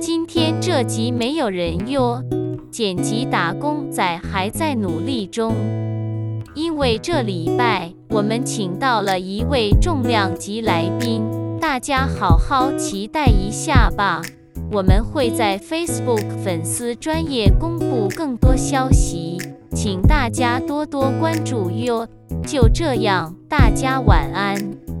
今天这集没有人哟剪辑打工仔还在努力中。因为这礼拜我们请到了一位重量级来宾大家好好期待一下吧。我们会在 facebook 粉丝专业公布更多消息请大家多多关注哟。就这样大家晚安。